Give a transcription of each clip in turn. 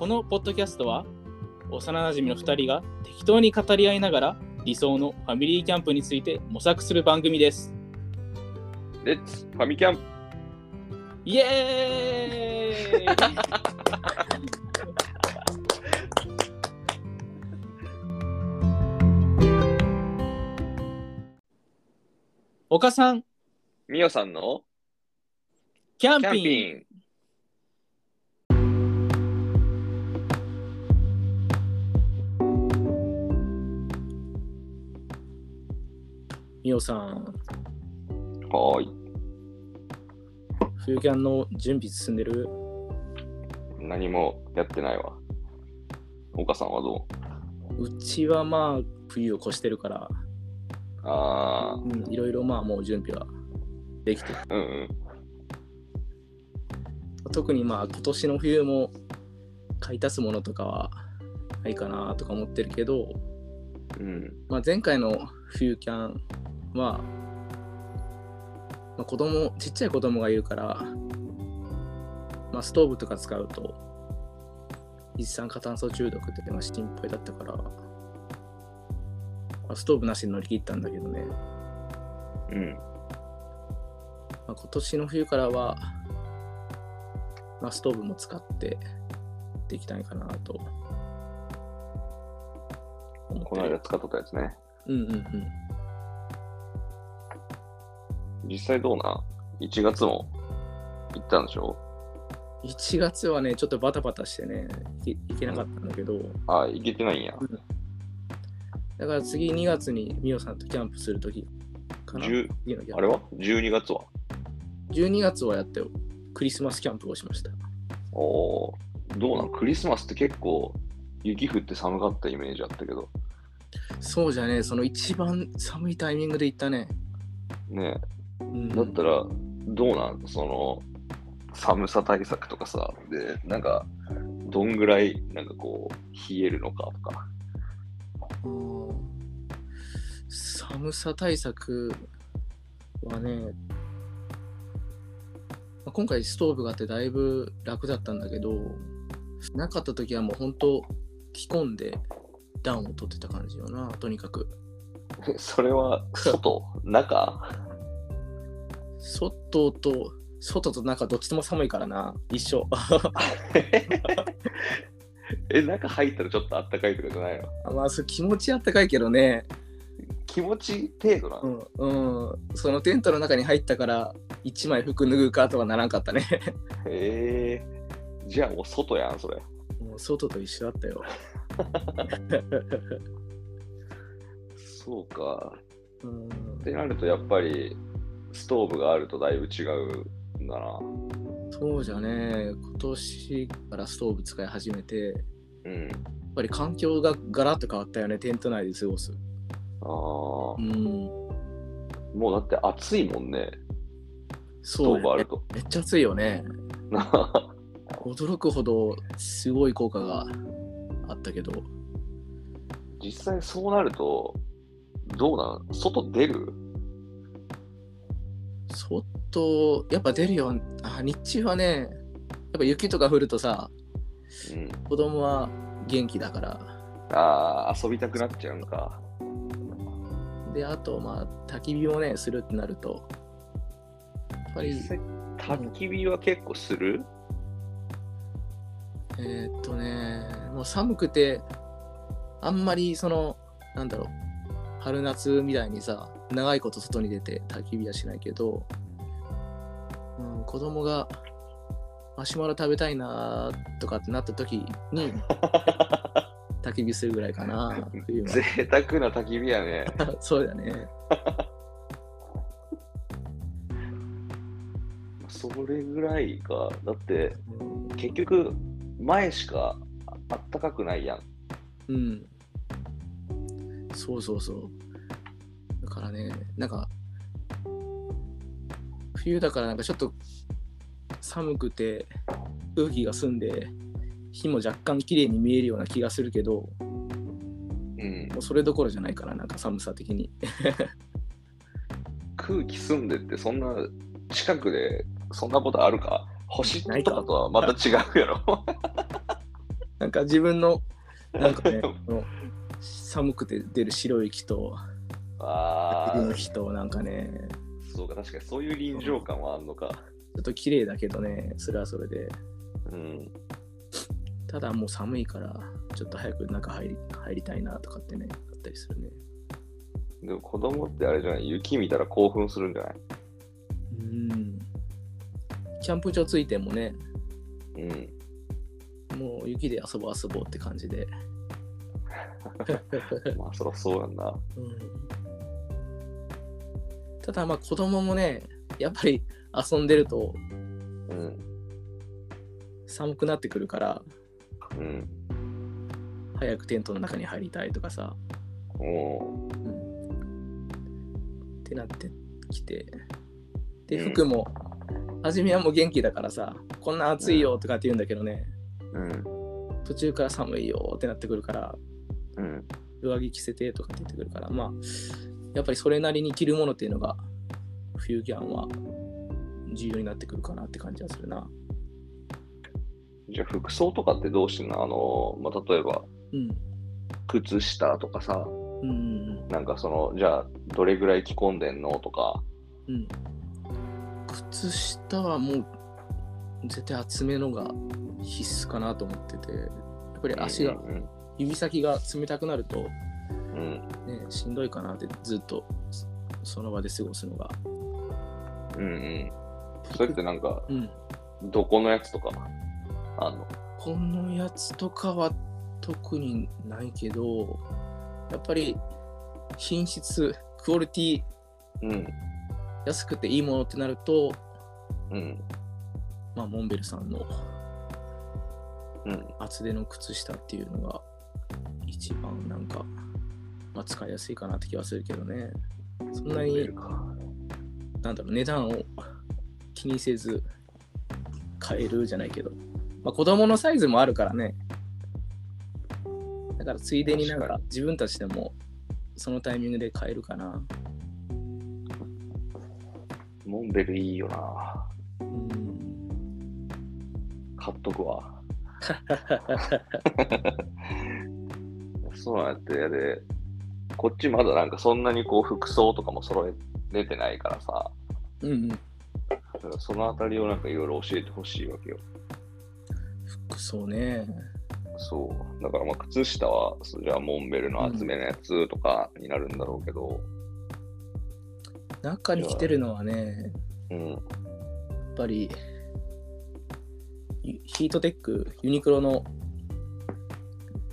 このポッドキャストは幼なじみの2人が適当に語り合いながら理想のファミリーキャンプについて模索する番組です。レッツファミキャンイエーイ。岡さん、みおさんの？キャンピン。グみおさん、はーい。冬キャンの準備進んでる？何もやってないわ。岡さんはどう？うちはまあ冬を越してるから、あうん、いろいろまあもう準備はできてる。ーうんうん。特にまあ今年の冬も買い足すものとかはないかなとか思ってるけど、うん。まあ、前回の冬キャンは、まあ、子供ちっちゃい子供がいるから、まあ、ストーブとか使うと一酸化炭素中毒ってまあ心配だったから、まあ、ストーブなしで乗り切ったんだけどね、うん。まあ、今年の冬からは、まあ、ストーブも使ってできたいかなと。この間使っとったやつね。うんうんうん実際どうなん ?1 月も行ったんでしょ？1月はね、ちょっとバタバタしてね、いいけなかったんだけど、あー行けてないんやだから次2月にミオさんとキャンプするときかな。10次のキャンプあれは ?12 月は？12月はやってよ。クリスマスキャンプをしました。おーどうなん？クリスマスって結構雪降って寒かったイメージあったけどそうじゃね、その一番寒いタイミングで行ったね。ねだったらどうなん？その寒さ対策とかさでなんかどんぐらいなんかこう冷えるのかとか。うん。寒さ対策はね、まあ今回ストーブがあってだいぶ楽だったんだけど、なかった時はもう本当着込んで暖を取ってた感じよな、とにかく。え それは外？中？外と、外と中どっちとも寒いからな、一緒。え中入ったらちょっとあったかいとかじゃないの？まあ、それ気持ちあったかいけどね、気持ち程度なうの、ん、うん、そのテントの中に入ったから、一枚服脱ぐかとはならんかったね。え。ー、じゃあもう外やんそれ。もう外と一緒だったよ。そうか。うん。ってなるとやっぱりストーブがあるとだいぶ違うんだな。そうじゃね、今年からストーブ使い始めて、やっうんぱり環境がガラッと変わったよね、テント内で過ごす。あー。うん、もうだって暑いもんね。ストそうーブあると。めっちゃ暑いよね。驚くほどすごい効果があったけど、実際そうなるとどうなん？外出る？外、やっぱ出るよ。あ日中はね、やっぱ雪とか降るとさ、うん子供は元気だから。ああ遊びたくなっちゃうんかで、あと、まあ、焚き火をね、するってなると、やっぱり焚き火は結構する？えーっとね、もう寒くて、あんまりその、なんだろう、春夏みたいにさ、長いこと外に出て焚き火はしないけど、うん、子供がマシュマロ食べたいなとかってなった時に 焚き火するぐらいかな、贅沢な焚き火やね そうだね。それぐらいかだってうん結局前しかあったかくないやんうん。そうそうそう。だからね、なんか、冬だからなんかちょっと寒くて空気が澄んで火も若干綺麗に見えるような気がするけど、うん。もうそれどころじゃないから、なんか寒さ的に。空気澄んでってそんな近くでそんなことあるか？星とかとはまた違うやろ。な んか自分の、なんかね、寒くて出る白い息と、あの日と、なんかね、あ、そうか、確かにそういう臨場感はあんのか。ちょっと綺麗だけどね、それはそれで。うん。ただもう寒いから、ちょっと早く中入り入りたいなとかってね、あったりするね。でも子供ってあれじゃない？雪見たら興奮するんじゃない？うん。キャンプ場ついてもね、うん。もう雪で遊ぼう遊ぼうって感じで。まあ、そりゃそうやんな。うん、ただまあ子供もね、やっぱり遊んでるとうん。寒くなってくるから、うん。早くテントの中に入りたいとかさ、おおうん、ってなってきて。で、うん服も、初めはもう元気だからさ、こんな暑いよとかって言うんだけどね、うん。途中から寒いよってなってくるから、うん。上着着せてとかって言ってくるから、まあ、やっぱりそれなりに着るものっていうのが、冬ギャンは重要になってくるかなって感じはするな。じゃあ、服装とかってどうしてんの？あの、まあ、例えば、うん。靴下とかさ、うん。なんかその、じゃあ、どれぐらい着込んでんのとか、うん。靴下はもう絶対厚めのが必須かなと思ってて、やっぱり足が、うん指先が冷たくなると、うん。ね、しんどいかなってずっとそその場で過ごすのが。うんうん。それってなんか、うん。どこのやつとか、あの、このやつとかは特にないけど、やっぱり品質、クオリティうん。安くていいものってなると、うん。まあ、モンベルさんのうん。厚手の靴下っていうのが一番なんか、まあ、使いやすいかなって気はするけどね。そんなに、なんだろう、値段を気にせず買えるじゃないけど、まあ、子供のサイズもあるからね。だからついでになん確かか自分たちでもそのタイミングで買えるかな。モンベルいいよな。うん。買っとくわ。そうなんやって、で、こっちまだなんかそんなにこう服装とかも揃えれてないからさ、うんうん。だからそのあたりをなんかいろいろ教えてほしいわけよ。服装ね。そう。だからまあ靴下は、そうじゃあモンベルの厚めのやつとかになるんだろうけど、中に着てるのはね、うん。やっぱりユヒートテック、ユニクロの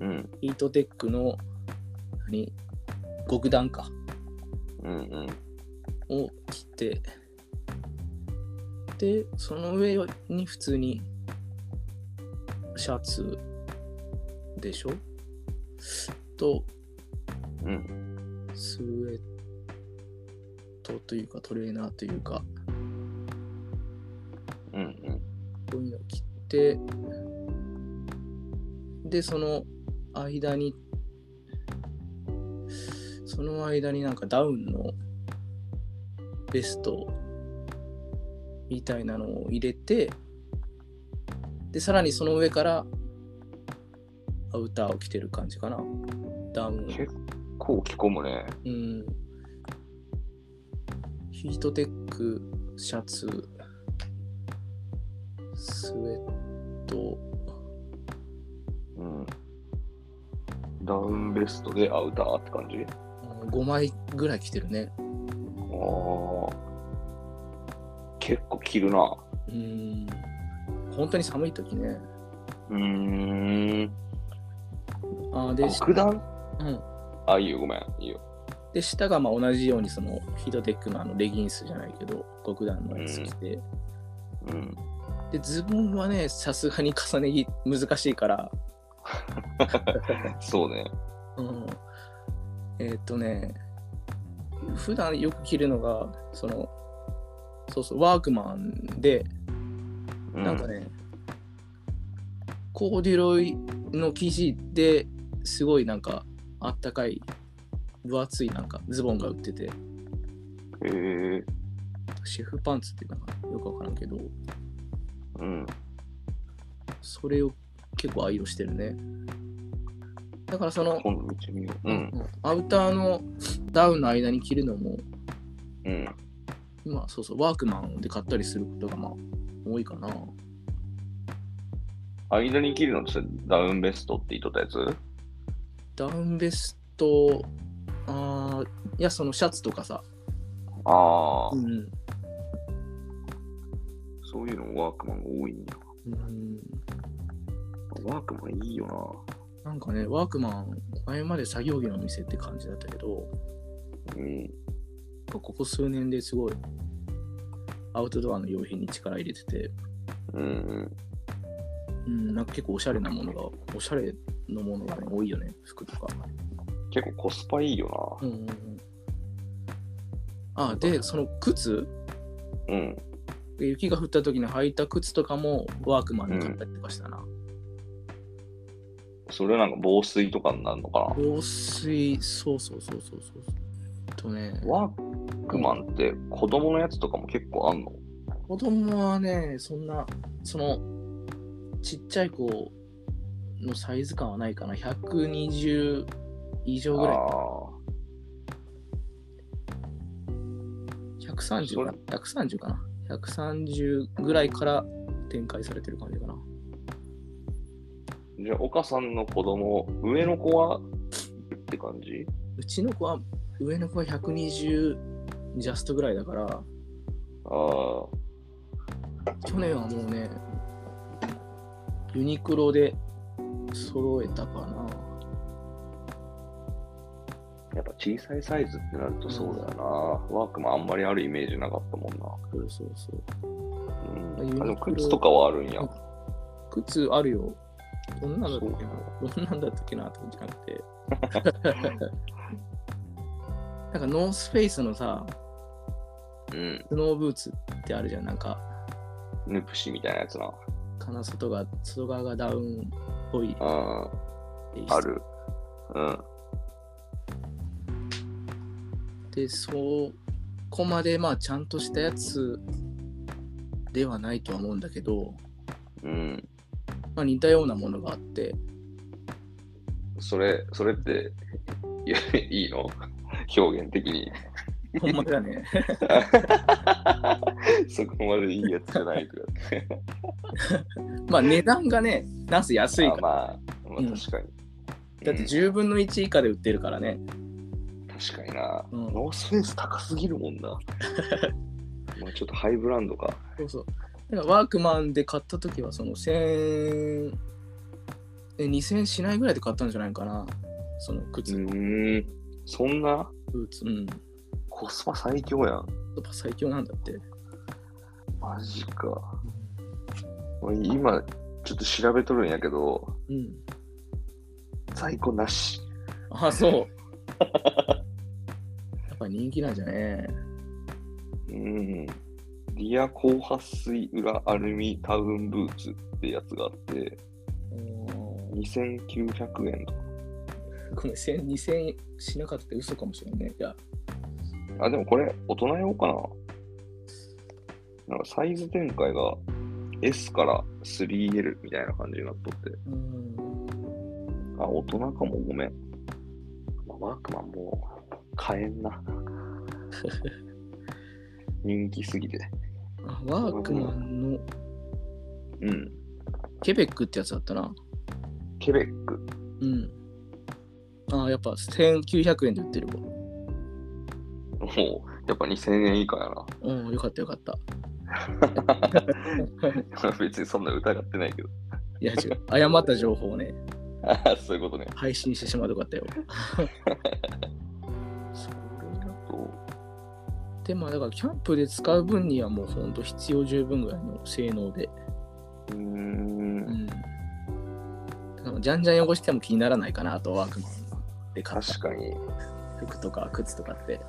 うん。ヒートテックの何？極暖かうんうん。を着て、で、その上に普通にシャツでしょ？と、うん。スウェットというかトレーナーというか、うんうん。こういうのを着て、で、その間に、その間になんかダウンのベストみたいなのを入れて、で、さらにその上からアウターを着てる感じかな。ダウンを。結構着込むね。うん。ヒートテック、シャツ、スウェット、ダウンベストでアウターって感じ？5枚ぐらい着てるね。ああ。結構着るな。うん。本当に寒い時ね。うーん。あーで、極暖うん、あ、いいよ、ごめん。いいよ。で、下がまあ同じようにそのヒートテックのあのレギンスじゃないけど、極暖のやつ着て、うん。で、ズボンはね、さすがに重ね着難しいから、そうね。うん、えーっとね、普段よく着るのが、その、そうそう、ワークマンで、うなんか。ね、コーデュロイの生地ですごいなんかあったかい分厚いなんかズボンが売ってて、へえ。シェフパンツってなんかよくわからんけど、うん。それを結構愛用してるね。だからその、今度見てみよう。うん。アウターのダウンの間に着るのも、うん。今、そうそう、ワークマンで買ったりすることがまあ多いかな。間に切るのってダウンベストって言っとったやつ？ダウンベスト、あーいや、そのシャツとかさ、ああ、うん。そういうのワークマンが多いんや。うん、ワークマンいいよなんかね、ワークマン、前まで作業着の店って感じだったけど、な。うん。ここ数年ですごいアウトドアの用品に力入れてて、うんうん、なんか結構おしゃれなものが、おしゃれのものがね、多いよね、服とか。うん。結構コスパいいようんうんうん。あ、で、その靴、な。うん。雪が降った時に履いた靴とかもワークマンで買ったりとかしたな。それなんか防水とかになるのか防水、そうそうそうそうそう。とね、な。ワークマンって子供のやつとかも結構あんの？子供はね、そんな、その、ちっちゃい子のサイズ感はないかな。120以上ぐらい。あ130かな ?130 かな ?130 ぐらいから展開されてる感じか。じゃあ、岡さんの子供、上の子は？って感じ？うちの子は、上の子は120ジャストぐらいだから、ああ。去年はもうね、ユニクロで揃えたかな。やっぱ小さいサイズってなるとそうだよな。ワークマンあんまりあるイメージなかったもんな。そうそうそう。うん、あでも靴とかはあるんや。靴あるよ。どんなんだったっけな？どんなんだったっけなって思ってなくて。なんかノースフェイスのさ、うん。スノーブーツってあるじゃん。なんか、ヌプシみたいなやつな。かな？外が、外側がダウンっぽいうん。テイストある。うん。で、そこまでまあちゃんとしたやつではないとは思うんだけど、うん。まあ似たようなものがあって、それ、それって、いやいいの？表現的に。ほんまだね。そこまでいいやつじゃないとか。まあ値段がね、なんせ安いから。あまあ、まあ、うん確かに。だってうん10分の1以下で売ってるからね。確かにな、うんノースフェイス高すぎるもんな。まあちょっとハイブランドか。そうそう。だからワークマンで買った時はその1000え2000しないぐらいで買ったんじゃないかな。そのう靴、ーん。そんな？ブーツ。うん。やコスパ最強やん。っぱ最強なんだって。マジか。今、ちょっと調べとるんやけど、うん。在庫なし。あ、そう。やっぱ人気なんじゃねうん。リア高撥水裏アルミタウンブーツってやつがあって、おー2900円とか。ごめん、1000 2000しなかったって嘘かもしれんね。いや、あ、でもこれ、大人用かななんかサイズ展開が S から 3L みたいな感じになっとって。うん。あ、大人かも、ごめん。まあ、ワークマンもう買えんな。人気すぎて。あワークマンのうん。ケベックってやつだったな。ケベック。うん。あ、やっぱ1900円で売ってるわ。もう、やっぱ2000円以下やうん、よかったよかった。な。別にそんな疑ってないけど。いや、違う。誤った情報をね、あ そういうことね。配信してしまうとよかったよ。それだと、で、まあ、だから、キャンプで使う分にはもうほんと必要十分ぐらいの性能で。うー。うんじゃんじゃん汚しても気にならないかなと、ワークマンで買った確かに。服とか靴とかって。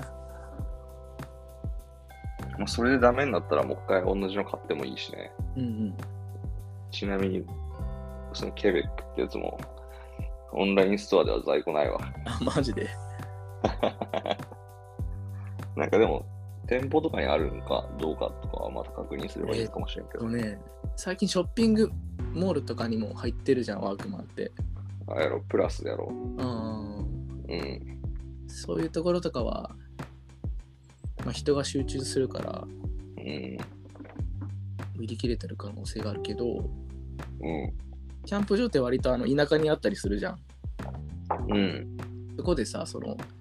まあ、それでダメになったらもう一回同じの買ってもいいしね。うんうん。ちなみに、そのケベックってやつも、オンラインストアでは在庫ないわ。あ、マジで。なんかでも、店舗とかにあるのかどうかとかはまた確認すればいいかもしれんけど。とね、最近ショッピングモールとかにも入ってるじゃん、ワークマンって。あやろ、プラスやろ。うん。うん。そういうところとかは、まあ、人が集中するからうん。売り切れてる可能性があるけど、うん。キャンプ場って割とあの田舎にあったりするじゃん。うん。そこでさ、その、一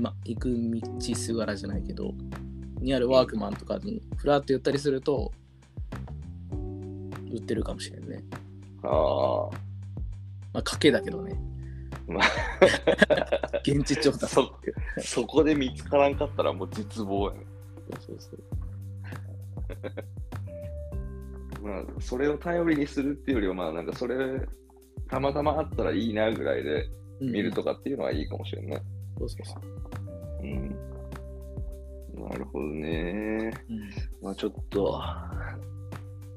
ま、行く道すがらじゃないけど、にあるワークマンとかにフラッと寄ったりすると、売ってるかもしれんね。ああ。まあ、賭けだけどね。ま 現地調査。そそこで見つからんかったらもう絶望やね。そうそう まあ、それを頼りにするっていうよりは、まあ、なんかそれ、たまたまあったらいいなぐらいでそう。見るとかっていうのはいいかもしれんね。うん。そうそうそう。うん。なるほどね。うんまあちょっと、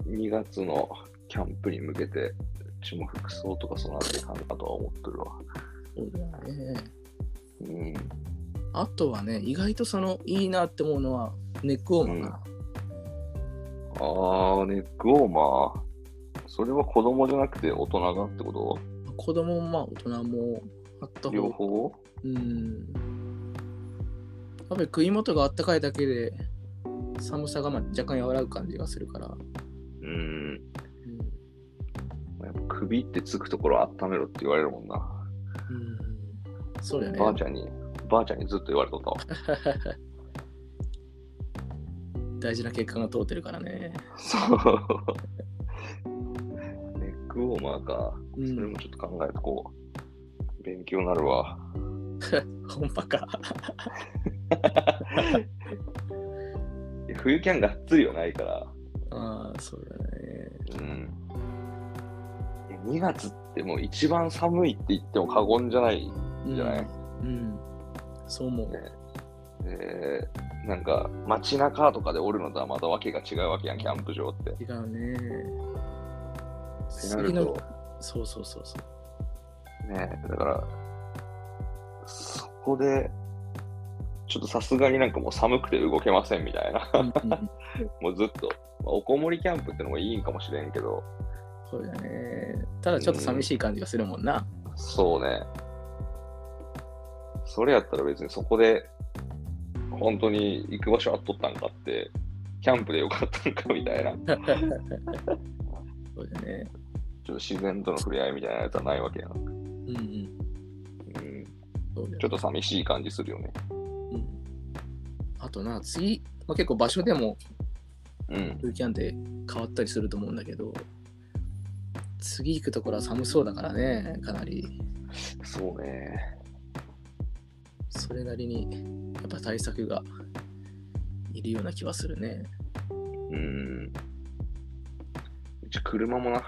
2月のキャンプに向けて、うちも服装とかそうなっていかんかとは思ってるわ。そうだよね。うん。あとはね、意外とそのいいなって思うのはネックウォーマーかな。ああ、ネックウォーマー。それは子供じゃなくて大人がってこと？子供もまあ大人もあった方が。両方？うん。やっぱり首元があったかいだけで寒さがまあ若干和らぐ感じがするから。うん。うんやっぱ首ってつくところ温めろって言われるもんな。うん、そうだよね。ばあちゃんに、ばあちゃんにずっと言われとったわ。大事な結果が通ってるからね。そう。ネックウォーマーか。うんそれもちょっと考えとこう。勉強になるわ。本場か。いや冬キャンがっつりはないから。ああ、そうだね。うん。いや2月ってもう一番寒いって言っても過言じゃないうんじゃない、うん。そう思う。ねでなんか街中とかでおるのとはまたわけが違うわけやん、キャンプ場って。っ違うね。てなると、そうそうそうそう。ねだから、そこで、ちょっとさすがになんかもう寒くて動けませんみたいな。うんうんうんもうずっと、まあおこもりキャンプってのもいいんかもしれんけど、そうだね。ただちょっと寂しい感じがするもんな。そうね。それやったら別にそこで、本当に行く場所あっとったんかって、キャンプでよかったんかみたいな、ちょっそうだね。と自然との触れ合いみたいなやつはないわけやん。うんうん。ちょっと寂しい感じするよね。うんあとな、次、まあ、結構場所でもうん。ルーキャンって変わったりすると思うんだけど、次行くところは寒そうだからね、かなり。そうね。それなりに、やっぱ対策がいるような気はするね。うん。うち車もな、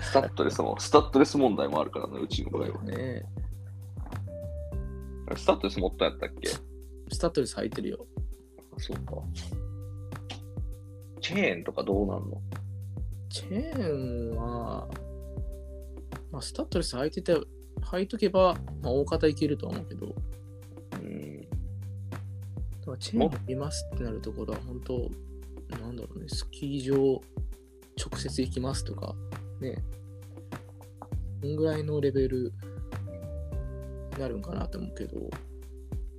スタッドレスも、スタッドレス問題もあるからね、うちの場合は。ねスタッドレス持ったんやったっけ？スタッドレス履いてるよ。あそうか。チェーンとかどうなんの？チェーンは、まあ、スタッドレス履いてて、履いとけば、まあ、大方いけるとは思うけど、だうん。からチェーンいますってなるところは、本当、なんだろうね、スキー場直接行きますとか、ね、こんぐらいのレベルになるんかなと思うけど、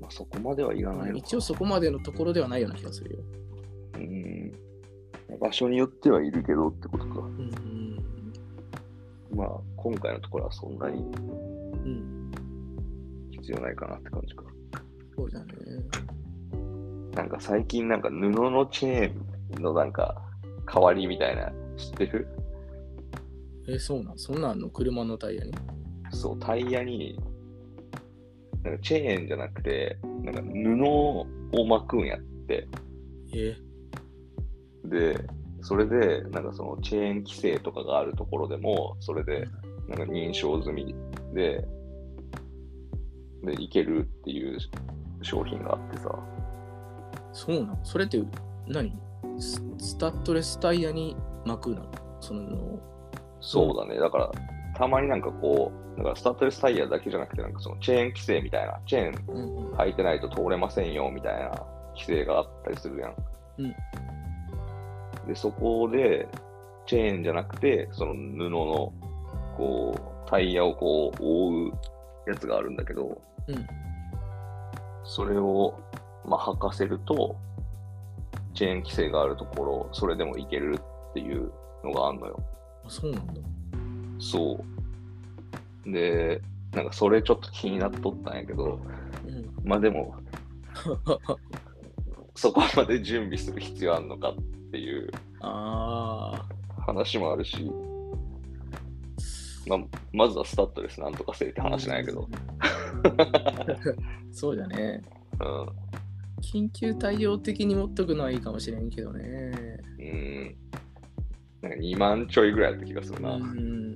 まあ、そこまではいらないのか一応そこまでのところではないような気がするよ。うん。場所によってはいるけどってことか。うんまあ、今回のところはそんなに必要ないかなって感じか。そうだね。なんか最近なんか布のチェーンのなんか代わりみたいな知ってる？え、そうなん？そんなんの？車のタイヤに？そう、タイヤに、なんかチェーンじゃなくて、なんか布を巻くんやって。えで、それで、なんかそのチェーン規制とかがあるところでも、それで、なんか認証済みで、で、いけるっていう商品があってさ。そうなん？それって何？ススタッドレスタイヤに巻くの？そのそうだね。だから、たまになんかこう、だからスタッドレスタイヤだけじゃなくて、なんかそのチェーン規制みたいな、チェーン履いてないと通れませんよみたいな規制があったりするやん。うんで、そこで、チェーンじゃなくて、その布の、こう、タイヤをこう、覆うやつがあるんだけど、うんそれを、まあ、履かせると、チェーン規制があるところ、それでもいけるっていうのがあんのよ。あそうなんだ。そう。で、なんかそれちょっと気になっとったんやけど、うん、まあでも、そこまで準備する必要あんのかっていうあ話もあるし、まあ、まずはスタッドレスなんとかせえってあ。話なんやけど、そうだね。うん。緊急対応的に持っとくのはいいかもしれんけどね。うん。なんか2万ちょいぐらいやった気がするな。うん。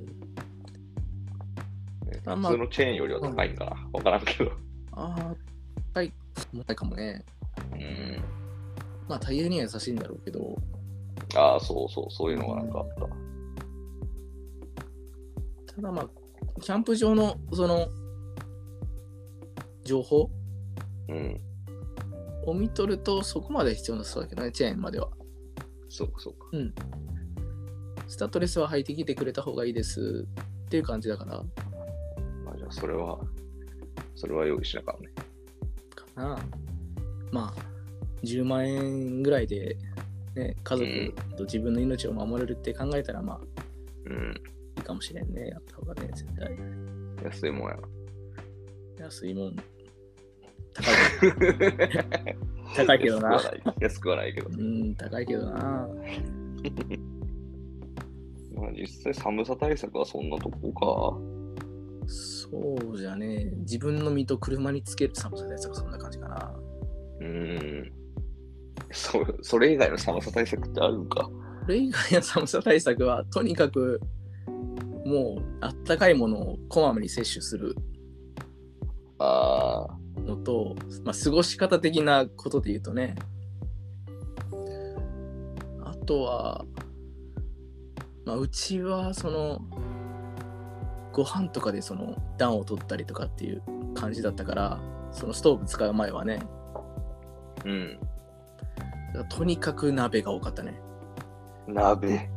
ねあまあ普通のチェーンよりは高いんかな。わからんけど。ああ、はい。もないかもね。うん。まあ、タイヤには優しいんだろうけど、ああ、そうそう、そういうのがなんかあった。ただまあ、キャンプ場のその情報うん。を見とるとそこまで必要なさそうだけどね、チェーンまでは。そうか、そうか。うん。スタッドレスは履いてきてくれた方がいいですっていう感じだから、それは、それは用意しなあかんね。かな。まあ、10万円ぐらいで、ね、家族と自分の命を守れるって考えたら、まあ、うん。いいかもしれんね。やった方がね、絶対。安いもんやな。安いもん。高い。高いけどな安くはない安くはないけど。うん、高いけどな。まあ、実際寒さ対策はそんなとこそうじゃね自分の身と車につける寒さ対策そんな感じかな。か。うーん。そそれ以外の寒さ対策ってあるんか。これ以外の寒さ対策は、とにかく、もう、あったかいものをこまめに摂取するああ、のと、まあ、過ごし方的なことで言うとね、あとは、まあ、うちは、その、ご飯とかでその暖を取ったりとかっていう感じだったから、そのストーブ使う前はね、うん。とにかく鍋が多かったね。鍋。